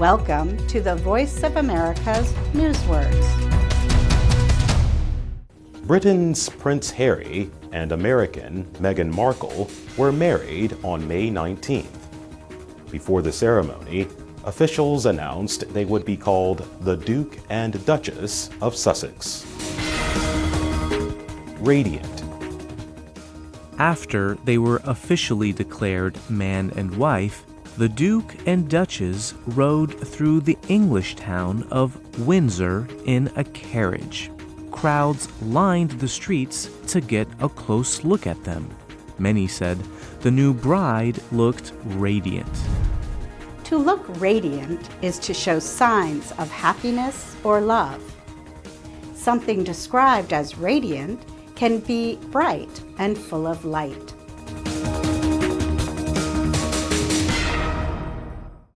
Welcome to the Voice of America's Newswords. Britain's Prince Harry and American Meghan Markle were married on May 19th. Before the ceremony, officials announced they would be called the Duke and Duchess of Sussex. Radiant. After they were officially declared man and wife, the Duke and Duchess rode through the English town of Windsor in a carriage. Crowds lined the streets to get a close look at them. Many said the new bride looked radiant. To look radiant is to show signs of happiness or love. Something described as radiant can be bright and full of light.